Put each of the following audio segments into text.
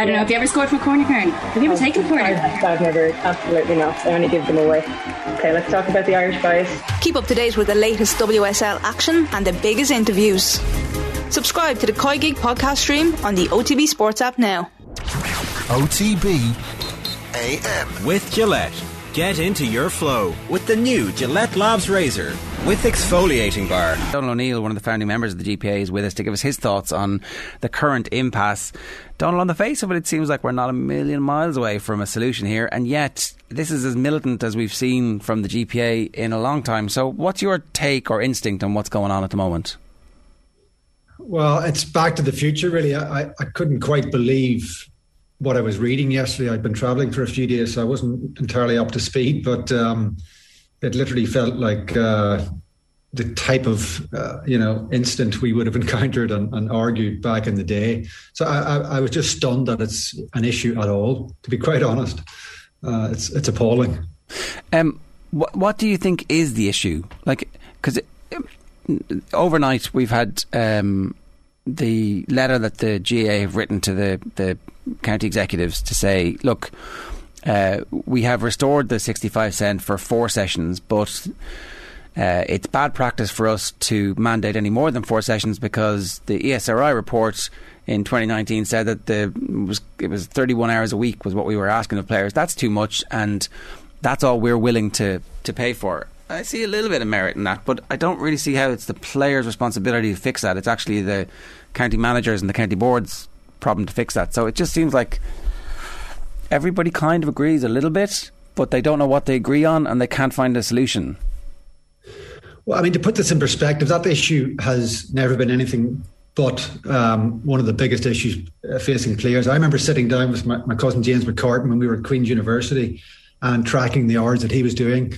I don't know. Have you ever scored from a corner, Karen? Have you ever oh, taken a corner? I've, I've never, absolutely not. I only give them away. Okay, let's talk about the Irish guys. Keep up to date with the latest WSL action and the biggest interviews. Subscribe to the Koi Gig podcast stream on the OTB Sports app now. OTB AM. With Gillette. Get into your flow with the new Gillette Labs Razor with exfoliating bar. Donal O'Neill, one of the founding members of the GPA, is with us to give us his thoughts on the current impasse. Donal, on the face of it, it seems like we're not a million miles away from a solution here, and yet this is as militant as we've seen from the GPA in a long time. So, what's your take or instinct on what's going on at the moment? Well, it's back to the future, really. I, I couldn't quite believe what I was reading yesterday. I'd been traveling for a few days, so I wasn't entirely up to speed, but um, it literally felt like uh, the type of uh, you know instant we would have encountered and, and argued back in the day. So I, I, I, was just stunned that it's an issue at all. To be quite honest, uh, it's it's appalling. Um, what what do you think is the issue? Like, because overnight we've had um, the letter that the GAA have written to the the county executives to say, look, uh, we have restored the 65 cent for four sessions, but uh, it's bad practice for us to mandate any more than four sessions because the ESRI report in 2019 said that the it was it was 31 hours a week was what we were asking of players. That's too much, and that's all we're willing to to pay for. I see a little bit of merit in that, but I don't really see how it's the players' responsibility to fix that. It's actually the county managers and the county boards problem to fix that. So it just seems like everybody kind of agrees a little bit, but they don't know what they agree on and they can't find a solution. Well, I mean, to put this in perspective, that issue has never been anything but um, one of the biggest issues uh, facing players. I remember sitting down with my, my cousin James McCartan when we were at Queen's University and tracking the hours that he was doing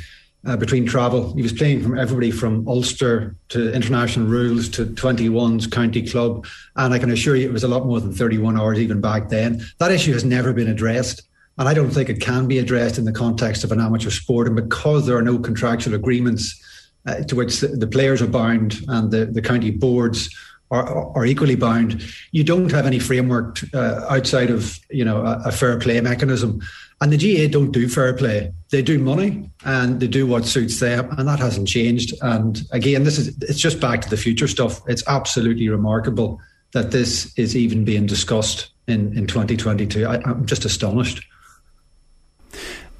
uh, between travel. He was playing from everybody from Ulster to international rules to 21's county club. And I can assure you it was a lot more than 31 hours even back then. That issue has never been addressed. And I don't think it can be addressed in the context of an amateur sport. And because there are no contractual agreements uh, to which the, the, players are bound and the, the county boards are, are equally bound, you don't have any framework uh, outside of you know a, a fair play mechanism. And the GAA don't do fair play. They do money and they do what suits them. And that hasn't changed. And again, this is it's just back to the future stuff. It's absolutely remarkable that this is even being discussed in, in 2022. I, am just astonished.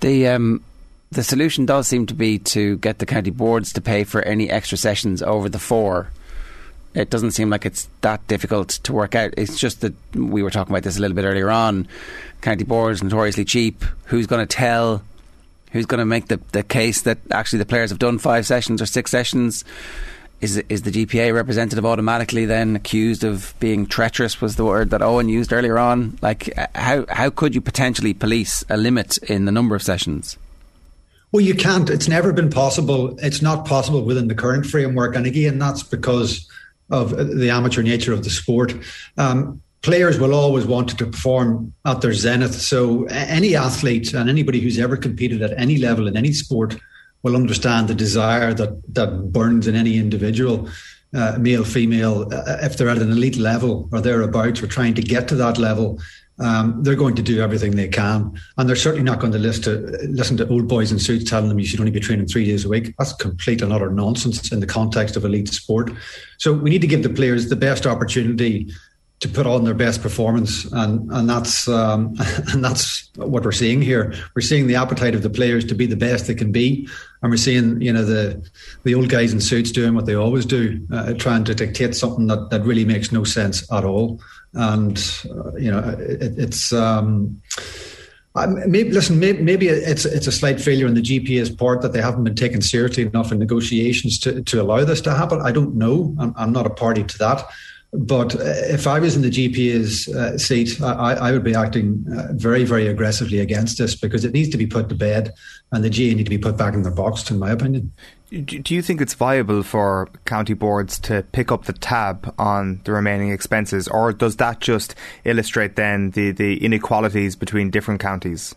The um, the solution does seem to be to get the county boards to pay for any extra sessions over the four it doesn't seem like it's that difficult to work out. It's just that we were talking about this a little bit earlier on. County boards notoriously cheap. Who's going to tell? Who's going to make the, the case that actually the players have done five sessions or six sessions? Is is the GPA representative automatically then accused of being treacherous? Was the word that Owen used earlier on? Like how how could you potentially police a limit in the number of sessions? Well, you can't. It's never been possible. It's not possible within the current framework, and again, that's because of the amateur nature of the sport. Um, players will always want to perform at their zenith. So any athlete and anybody who's ever competed at any level in any sport will understand the desire that that burns in any individual. Uh, male, female, uh, if they're at an elite level or thereabouts, or trying to get to that level, um, they're going to do everything they can, and they're certainly not going to listen to listen to old boys in suits telling them you should only be training three days a week. That's complete and utter nonsense in the context of elite sport. So we need to give the players the best opportunity to put on their best performance, and and that's um, and that's what we're seeing here. We're seeing the appetite of the players to be the best they can be, and we're seeing you know the the old guys in suits doing what they always do, uh, trying to dictate something that that really makes no sense at all. And uh, you know it, it's. Um, maybe listen. Maybe, maybe, it's it's a slight failure on the GPA's part that they haven't been taken seriously enough in negotiations to, to allow this to happen. I don't know. I'm, I'm not a party to that. But if I was in the GPA's uh, seat, I, I, would be acting uh, very, very aggressively against this because it needs to be put to bed and the GAA need to be put back in their box, in my opinion. Do you think it's viable for county boards to pick up the tab on the remaining expenses, or does that just illustrate then the, the inequalities between different counties?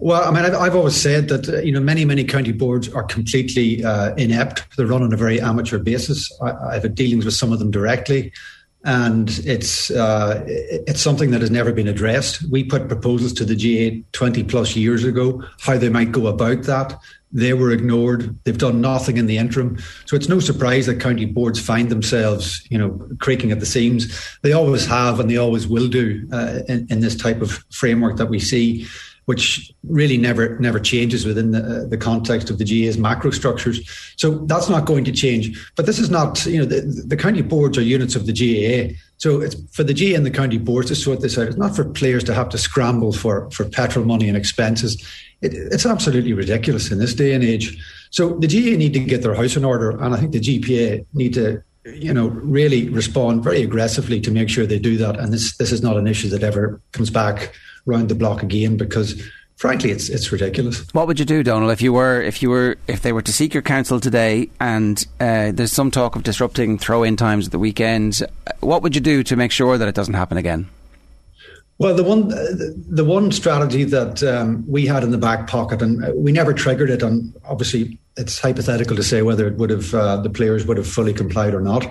Well, I mean, I've, I've always said that uh, you know many many county boards are completely uh, inept. They're run on a very amateur basis. I, have had dealings with some of them directly, and it's uh, it's something that has never been addressed. We put proposals to the GAA 20 plus years ago how they might go about that. They were ignored. They've done nothing in the interim. So it's no surprise that county boards find themselves, you know, creaking at the seams. They always have, and they always will do uh, in, in this type of framework that we see which really never never changes within the, the context of the GAA's macro structures. So that's not going to change. But this is not, you know, the, the county boards are units of the GAA. So it's for the GAA and the county boards to sort this out. It's not for players to have to scramble for, for petrol money and expenses. It, it's absolutely ridiculous in this day and age. So the GAA need to get their house in order, and I think the GPA need to you know, really respond very aggressively to make sure they do that. And this this is not an issue that ever comes back round the block again because frankly it's it's ridiculous. What would you do, Donal, if you were if you were if they were to seek your counsel today and uh, there's some talk of disrupting throw-in times at the weekend? What would you do to make sure that it doesn't happen again? Well, the one the one strategy that um, we had in the back pocket, and we never triggered it, and obviously it's hypothetical to say whether it would have uh, the players would have fully complied or not.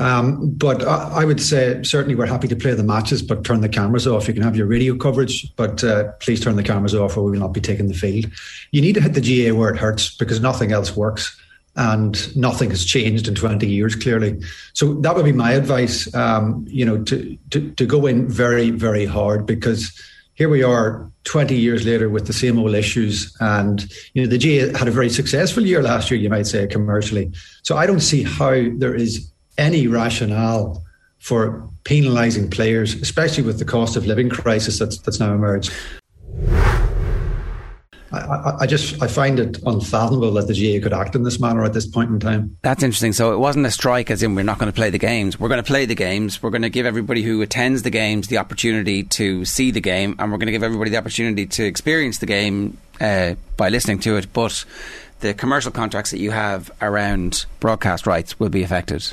Um, but I, I, would say certainly we're happy to play the matches, but turn the cameras off. You can have your radio coverage, but uh, please turn the cameras off, or we will not be taking the field. You need to hit the GAA where it hurts because nothing else works, and nothing has changed in 20 years clearly. So that would be my advice. Um, you know, to, to to go in very very hard because here we are 20 years later with the same old issues and you know the GAA had a very successful year last year you might say commercially so i don't see how there is any rationale for penalising players, especially with the cost of living crisis that's, that's now emerged. I, I, just I find it unfathomable that the GAA could act in this manner at this point in time. That's interesting. So it wasn't a strike, as in we're not going to play the games. We're going to play the games. We're going to give everybody who attends the games the opportunity to see the game, and we're going to give everybody the opportunity to experience the game uh, by listening to it. But the commercial contracts that you have around broadcast rights will be affected.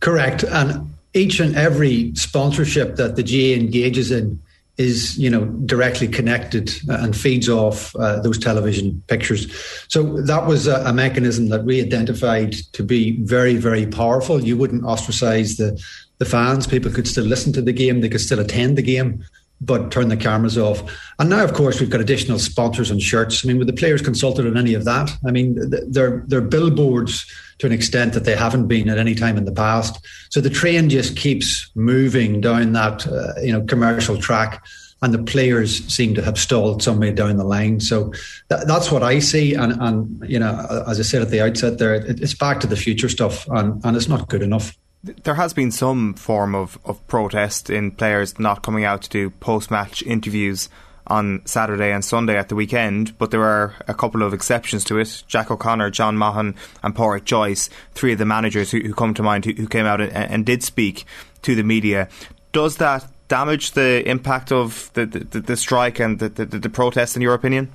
Correct. And each and every sponsorship that the GAA engages in is, you know, directly connected and feeds off uh, those television pictures. So that was a, a, mechanism that we identified to be very, very powerful. You wouldn't ostracize the the fans. People could still listen to the game. They could still attend the game but turn the cameras off. And now, of course, we've got additional sponsors and shirts. I mean, were the players consulted on any of that? I mean, they're, they're billboards to an extent that they haven't been at any time in the past. So the train just keeps moving down that, uh, you know, commercial track. And the players seem to have stalled somewhere down the line. So th- that's what I see. And, and, you know, as I said at the outset there, it, it's back to the future stuff and, and it's not good enough. There has been some form of, of protest in players not coming out to do post match interviews on Saturday and Sunday at the weekend, but there are a couple of exceptions to it. Jack O'Connor, John Mahon, and Pádraic Joyce, three of the managers who, who come to mind, who, who came out and, and, did speak to the media. Does that damage the impact of the, the, the strike and the, the, the protest, in your opinion?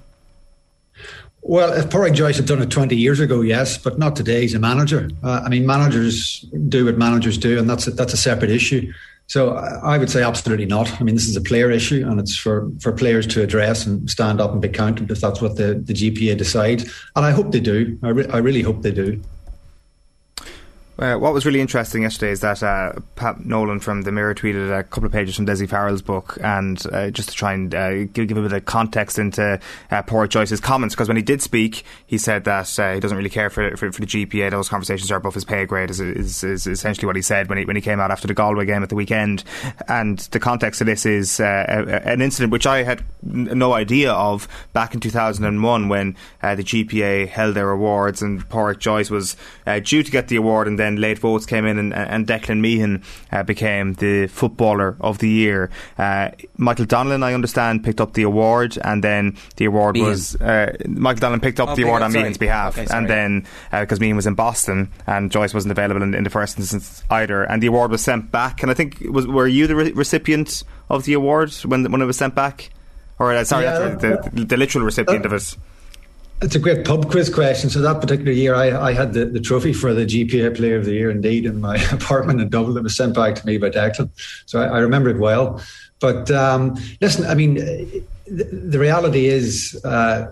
Well, if Pádraic Joyce had done it 20 years ago, yes, but not today. He's a manager. Uh, I mean, managers do what managers do, and that's a, that's a separate issue. So I would say absolutely not. I mean, this is a player issue, and it's for, for players to address and stand up and be counted if that's what the, the GPA decides. And I hope they do. I, re- I really hope they do. Uh, what was really interesting yesterday is that uh, Pat Nolan from the Mirror tweeted a couple of pages from Dessie Farrell's book, and uh, just to try and uh, give, give, a bit of context into uh, Pádraic Joyce's comments, because when he did speak, he said that uh, he doesn't really care for, for, for the GPA. Those conversations are above his pay grade. Is, is, is, essentially what he said when he when he came out after the Galway game at the weekend. And the context of this is an incident which I had no idea of back in 2001 when the GPA held their awards, and Pádraic Joyce was due to get the award, and then then late votes came in, and, and Declan Meehan uh, became the footballer of the year. Uh, Michael Donnellan, I understand, picked up the award, and then the award Meehan. was uh, Michael Donnellan picked up oh, the award on sorry. Meehan's behalf, okay, and then because uh, Meehan was in Boston and Joyce wasn't available in, in, the first instance either, and the award was sent back. And I think was were you the re- recipient of the award when when it was sent back? Or uh, sorry, yeah, the, the, the, literal recipient of it. It's a great pub quiz question. So that particular year, I, I had the, the trophy for the GPA Player of the Year, indeed, in my apartment in Dublin. It was sent back to me by Declan, so I, I remember it well. But um, listen, I mean, the, the reality is, uh,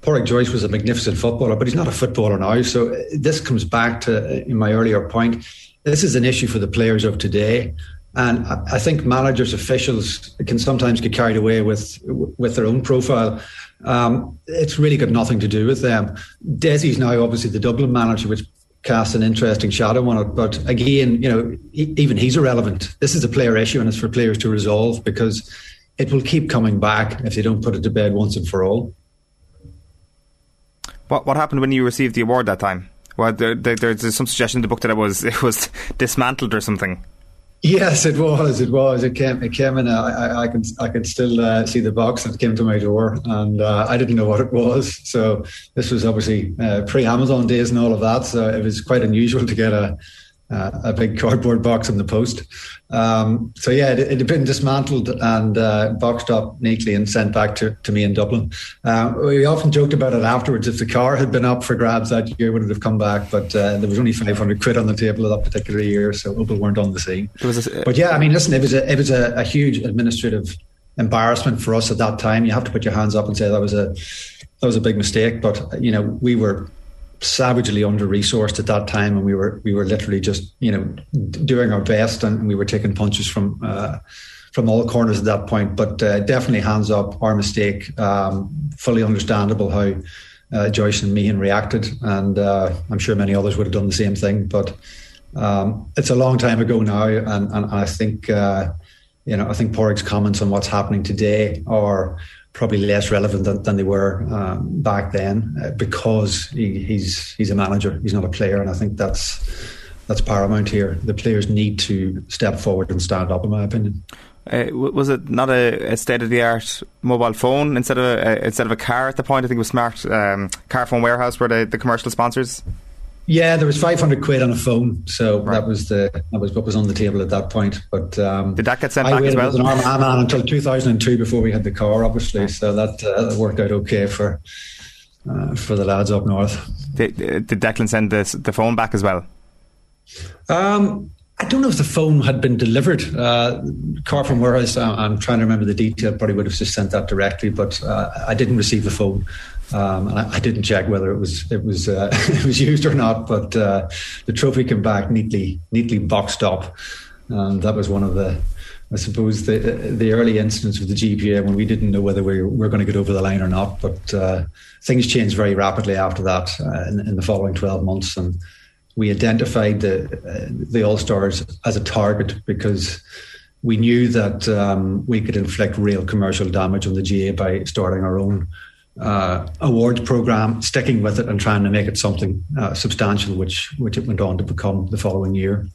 Pádraic Joyce was a magnificent footballer, but he's not a footballer now. So this comes back to, in my earlier point, this is an issue for the players of today. And I think managers, officials can sometimes get carried away with with their own profile. Um, it's really got nothing to do with them. Dessie's now obviously the Dublin manager, which casts an interesting shadow on it. But again, you know, even he's irrelevant. This is a player issue, and it's for players to resolve because it will keep coming back if they don't put it to bed once and for all. What what happened when you received the award that time? Well, there, there, there's some suggestion in the book that it was it was dismantled or something. Yes, it was. It was. It came. It came in. A, I, I can. I can still uh, see the box that came to my door, and uh, I didn't know what it was. So this was obviously uh, pre-Amazon days and all of that. So it was quite unusual to get a uh, a big cardboard box in the post. Um, so yeah, it, it, had been dismantled and uh, boxed up neatly and sent back to, to me in Dublin. Uh, we often joked about it afterwards. If the car had been up for grabs that year, would it have come back? But uh, there was only 500 quid on the table that particular year, so people weren't on the scene. A, but yeah, I mean, listen, it was a, it was a, a huge administrative embarrassment for us at that time. You have to put your hands up and say that was a that was a big mistake. But you know, we were savagely under resourced at that time, and we were we were literally just you know doing our best, and we were taking punches from uh, from all corners at that point. But uh, definitely hands up, our mistake. Um, fully understandable how uh, Joyce and Meehan reacted, and uh, I'm sure many others would have done the same thing. But um, it's a long time ago now, and, and, I think uh, you know I think Pádraic's comments on what's happening today are probably less relevant than, than they were um, back then uh, because he, he's he's a manager, he's not a player, and I think that's that's paramount here. The players need to step forward and stand up, in my opinion. Uh, was it not a, a state of the art mobile phone instead of a, instead of a car at the point? I think it was smart um, Carphone Warehouse were the, the commercial sponsors. Yeah, there was 500 quid on a phone, so right. that was the that was what was on the table at that point. But um, did that get sent I back as well? As an Armagh until 2002 before we had the car, obviously. So that, uh, worked out okay for uh, for the lads up north. Did, did Declan send the the phone back as well? Um, I don't know if the phone had been delivered. Uh, from Warehouse, I'm trying to remember the detail, probably would have just sent that directly, but uh, I didn't receive the phone. Um, and I, I, didn't check whether it was it was uh, it was used or not, but uh, the trophy came back neatly neatly boxed up, and that was one of the I suppose the the early incidents with the GPA when we didn't know whether we were going to get over the line or not. But uh, things changed very rapidly after that uh, in, in, the following twelve months, and we identified the uh, the All Stars as a target because we knew that um, we could inflict real commercial damage on the GAA by starting our own uh, awards program, sticking with it and trying to make it something uh, substantial, which which it went on to become the following year.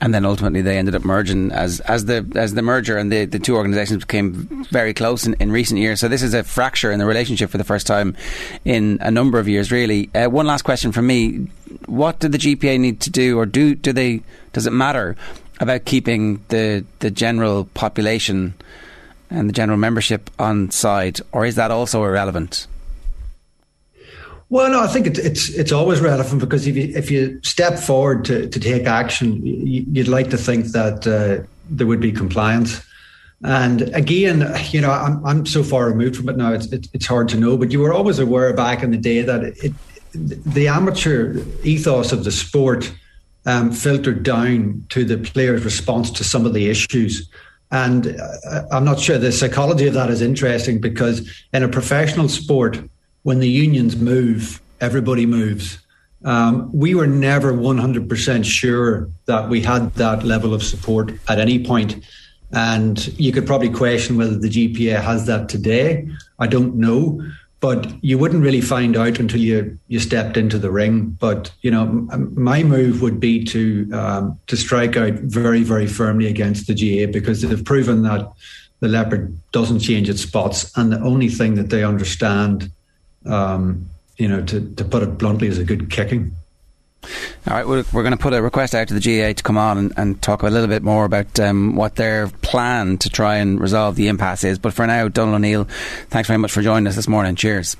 And then ultimately they ended up merging as as the as the merger and the, the two organisations became very close in, in recent years. So this is a fracture in the relationship for the first time in a number of years, really. Uh, one last question from me: What do the GPA need to do, or do do they? Does it matter about keeping the the general population? And the general membership on side, or is that also irrelevant? Well, no, I think it's it's it's always relevant because if you if you step forward to, to take action, you'd like to think that uh, there would be compliance. And again, you know, I'm I'm so far removed from it now; it's it's hard to know. But you were always aware back in the day that it, the amateur ethos of the sport um, filtered down to the players' response to some of the issues. And uh, I'm not sure the psychology of that is interesting because in a professional sport, when the unions move, everybody moves. Um, we were never 100% sure that we had that level of support at any point. And you could probably question whether the GPA has that today. I don't know but you wouldn't really find out until you you stepped into the ring. But you know, my move would be to um, to strike out very very firmly against the GAA because they've proven that the leopard doesn't change its spots, and the only thing that they understand, um, you know, to to put it bluntly, is a good kicking. All right, we're, we're going to put a request out to the GAA to come on and, and talk a little bit more about um, what their plan to try and resolve the impasse is. But for now, Donal O'Neill, thanks very much for joining us this morning. Cheers.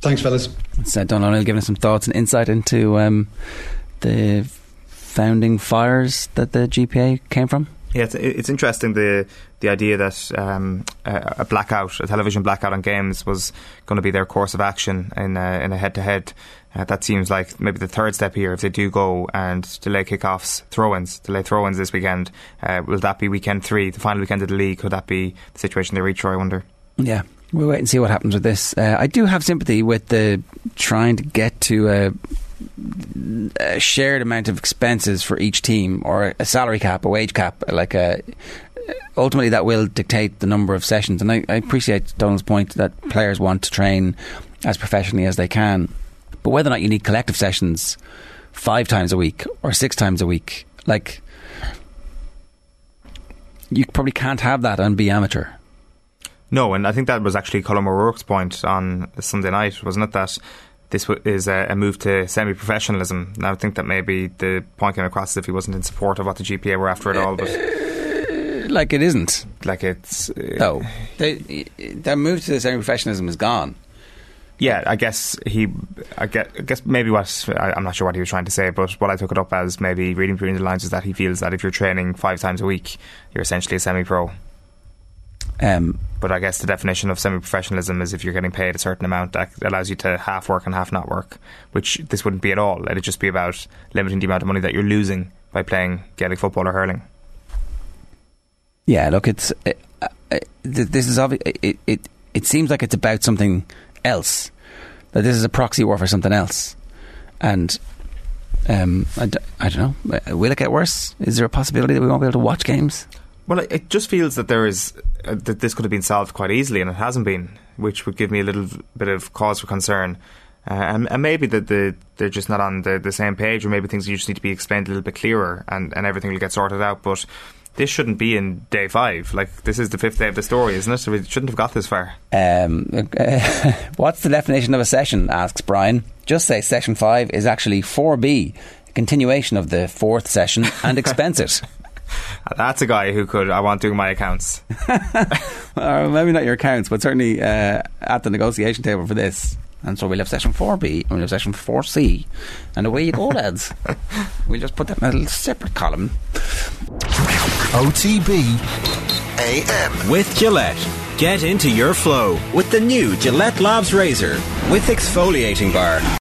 Thanks, fellas. It's uh, Donal O'Neill giving us some thoughts and insight into um, the founding fires that the GPA came from. Yeah, it's, it's interesting the the idea that um, a, blackout, a television blackout on games, was going to be their course of action in a, in a head to head. That seems like maybe the third step here. If they do go and delay kickoffs, throw-ins, delay throw-ins this weekend, uh, will that be weekend three, the final weekend of the league? Could that be the situation they reach? I wonder. Yeah, we'll wait and see what happens with this. Uh, I do have sympathy with the trying to get to a, a, shared amount of expenses for each team, or a salary cap, a wage cap, like a. Ultimately, that will dictate the number of sessions, and I, I appreciate Donal's point that players want to train as professionally as they can. But whether or not you need collective sessions five times a week or six times a week, like you probably can't have that and be amateur. No, and I think that was actually Colm O'Rourke's point on Sunday night, wasn't it? That this is a, move to semi-professionalism. Now, I think that maybe the point came across as if he wasn't in support of what the GPA were after at all, but uh, like it isn't. Like it's uh, no. The, the move to semi-professionalism is gone. Yeah, I guess he. I guess, I guess maybe what I, am not sure what he was trying to say, but what I took it up as maybe reading between the lines is that he feels that if you're training five times a week, you're essentially a semi-pro. Um, but I guess the definition of semi-professionalism is if you're getting paid a certain amount that allows you to half work and half not work, which this wouldn't be at all. It'd just be about limiting the amount of money that you're losing by playing Gaelic football or hurling. Yeah, look, it's uh, uh, this is obvious. It, it it seems like it's about something else. That this is a proxy war for something else, and um, I d- I don't know. Uh, will it get worse? Is there a possibility that we won't be able to watch games? Well, it just feels that there is uh, that this could have been solved quite easily, and it hasn't been, which would give me a little bit of cause for concern. Uh, and, and, maybe that the, they're just not on the, the same page, or maybe things just need to be explained a little bit clearer, and, and everything will get sorted out. But this shouldn't be in day five. Like this is the fifth day of the story, isn't it? So we shouldn't have got this far. Um, uh, what's the definition of a session? Asks Brian. Just say session five is actually four B, continuation of the fourth session, and expense it. That's a guy who could. I want doing my accounts. well, maybe not your accounts, but certainly uh, at the negotiation table for this. And so we'll have session 4B and we'll have session 4C. And away you go, lads. we'll just put that in a little separate column. OTB AM. With Gillette. Get into your flow with the new Gillette Labs Razor with exfoliating bar.